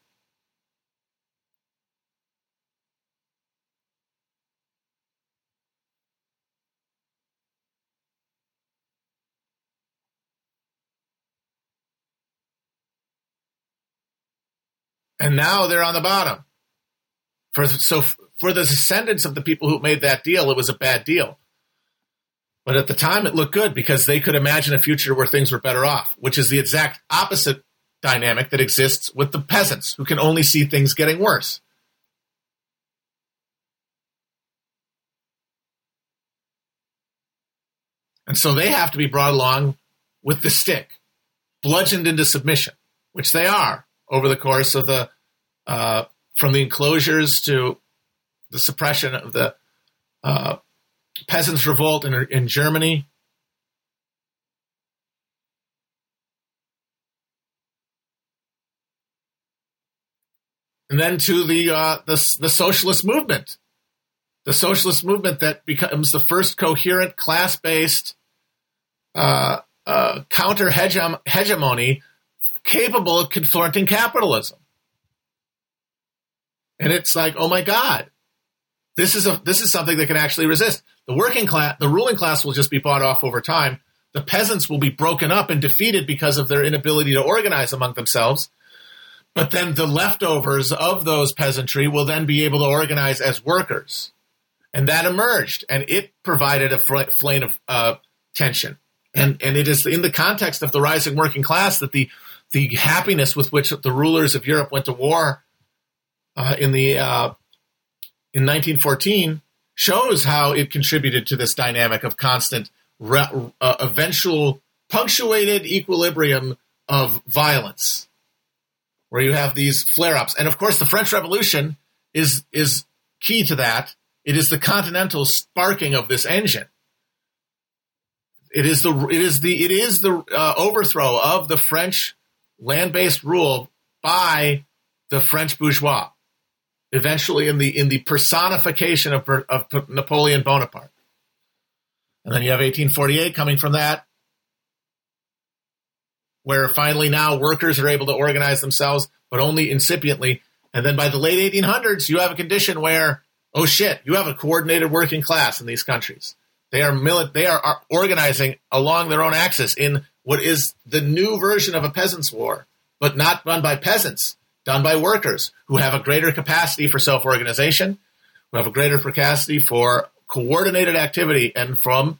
And now they're on the bottom. For, so for the descendants of the people who made that deal, it was a bad deal. But at the time, it looked good because they could imagine a future where things were better off, which is the exact opposite dynamic that exists with the peasants who can only see things getting worse. And so they have to be brought along with the stick, bludgeoned into submission, which they are over the course of the, uh, from the enclosures to the suppression of the uh, peasants' revolt in, in Germany. And then to the, uh, the the socialist movement, the socialist movement that becomes the first coherent class based uh, uh, counter hegemony capable of confronting capitalism. And it's like, oh my God, this is a this is something that can actually resist. The working class, the ruling class will just be bought off over time. The peasants will be broken up and defeated because of their inability to organize among themselves. But then the leftovers of those peasantry will then be able to organize as workers. And that emerged, and it provided a flame of uh, tension. And, and it is in the context of the rising working class that the, the happiness with which the rulers of Europe went to war uh, in the uh, in 1914 shows how it contributed to this dynamic of constant, re- uh, eventual, punctuated equilibrium of violence, where you have these flare-ups. And of course, the French Revolution is is key to that. It is the continental sparking of this engine. It is the it is the it is the uh, overthrow of the French land-based rule by the French bourgeois eventually in the in the personification of, of Napoleon Bonaparte. And then you have 1848 coming from that, where finally now workers are able to organize themselves, but only incipiently. And then by the late 1800s, you have a condition where, oh shit, you have a coordinated working class in these countries. They are mili- they are, are organizing along their own axis in what is the new version of a peasants' war, but not run by peasants done by workers who have a greater capacity for self organization, who have a greater capacity for coordinated activity, and from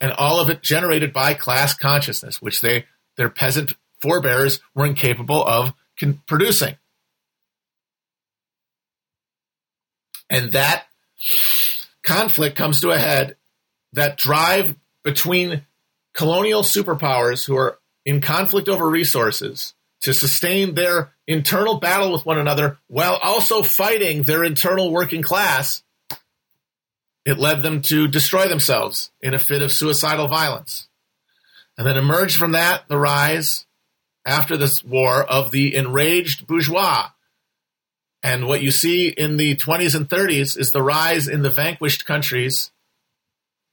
and all of it generated by class consciousness, which they their peasant forebears were incapable of con- producing. And that conflict comes to a head. That drive between colonial superpowers who are in conflict over resources to sustain their internal battle with one another while also fighting their internal working class, it led them to destroy themselves in a fit of suicidal violence. And then emerged from that the rise after this war of the enraged bourgeois. And what you see in the 20s and 30s is the rise in the vanquished countries,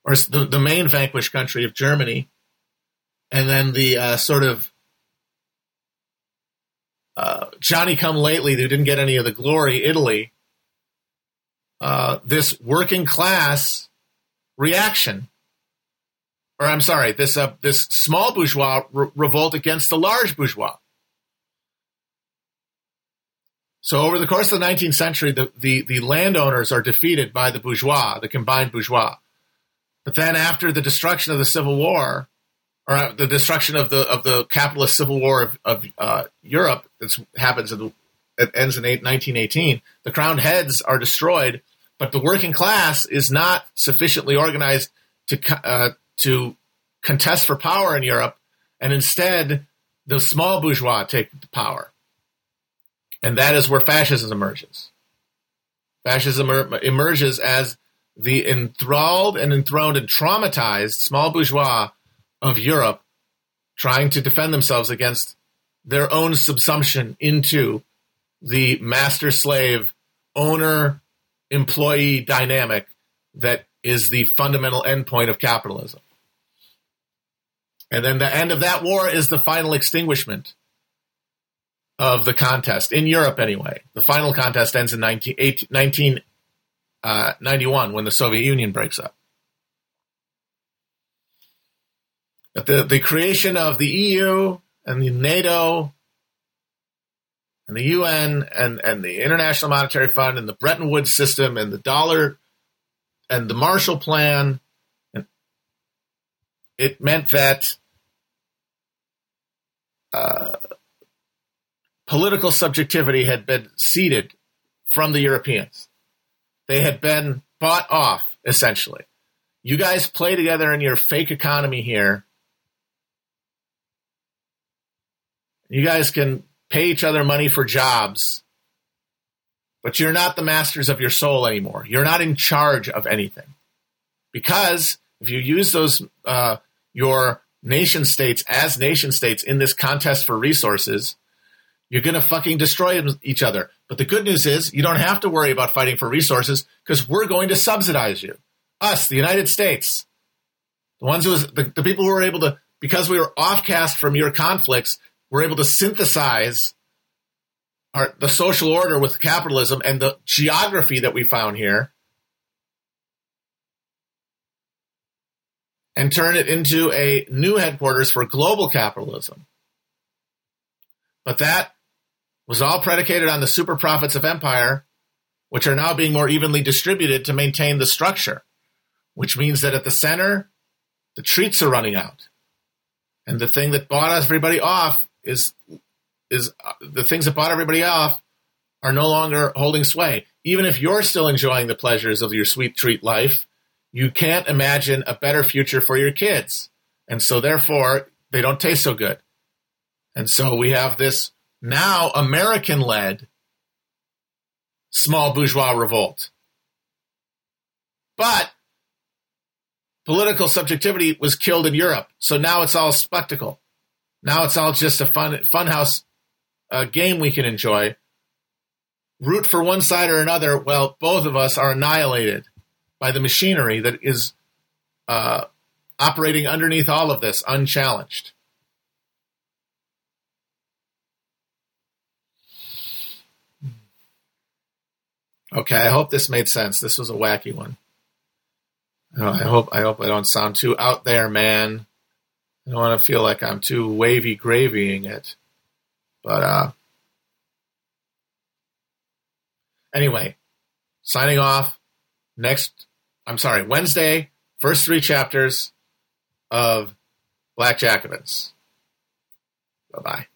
or the, the main vanquished country of Germany, and then the uh, sort of uh, Johnny come lately who didn't get any of the glory, Italy, uh, this working class reaction, or I'm sorry, this uh, this small bourgeois re- revolt against the large bourgeois. So over the course of the 19th century, the, the, the landowners are defeated by the bourgeois, the combined bourgeois. But then after the destruction of the Civil War, or uh, the destruction of the of the capitalist civil war of, of uh, Europe that happens in the, it ends in 1918. The crowned heads are destroyed, but the working class is not sufficiently organized to uh, to contest for power in Europe, and instead the small bourgeois take the power, and that is where fascism emerges. Fascism emerges as the enthralled and enthroned and traumatized small bourgeois of Europe trying to defend themselves against their own subsumption into the master slave owner employee dynamic that is the fundamental endpoint of capitalism. And then the end of that war is the final extinguishment of the contest, in Europe anyway. The final contest ends in 1991 uh, when the Soviet Union breaks up. But the, the creation of the EU and the NATO and the UN and, and the International Monetary Fund and the Bretton Woods system and the dollar and the Marshall Plan, and it meant that uh, political subjectivity had been ceded from the Europeans. They had been bought off, essentially. You guys play together in your fake economy here. You guys can pay each other money for jobs, but you're not the masters of your soul anymore. You're not in charge of anything. Because if you use those, uh, your nation states as nation states in this contest for resources, you're going to fucking destroy each other. But the good news is you don't have to worry about fighting for resources because we're going to subsidize you. Us, the United States. The ones who was, the, the people who were able to, because we were offcast from your conflicts, were able to synthesize our, the social order with capitalism and the geography that we found here and turn it into a new headquarters for global capitalism. But that was all predicated on the super profits of empire, which are now being more evenly distributed to maintain the structure, which means that at the center, the treats are running out. And the thing that bought everybody off is is uh, the things that bought everybody off are no longer holding sway. Even if you're still enjoying the pleasures of your sweet treat life, you can't imagine a better future for your kids. And so therefore, they don't taste so good. And so we have this now American led small bourgeois revolt. But political subjectivity was killed in Europe. So now it's all spectacle. Now it's all just a fun funhouse uh, game we can enjoy. Root for one side or another. Well, both of us are annihilated by the machinery that is uh, operating underneath all of this unchallenged. Okay, I hope this made sense. This was a wacky one. Oh, I hope I hope I don't sound too out there, man. I don't want to feel like I'm too wavy gravying it. But uh anyway, signing off. Next I'm sorry, Wednesday, first three chapters of Black Jacobins. Bye bye.